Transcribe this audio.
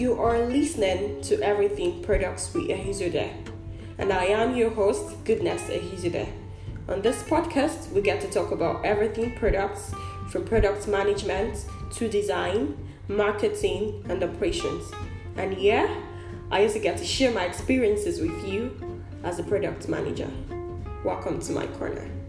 You are listening to Everything Products with Ehizode, and I am your host, Goodness Ehizode. On this podcast, we get to talk about everything products from product management to design, marketing, and operations. And yeah, I also get to share my experiences with you as a product manager. Welcome to my corner.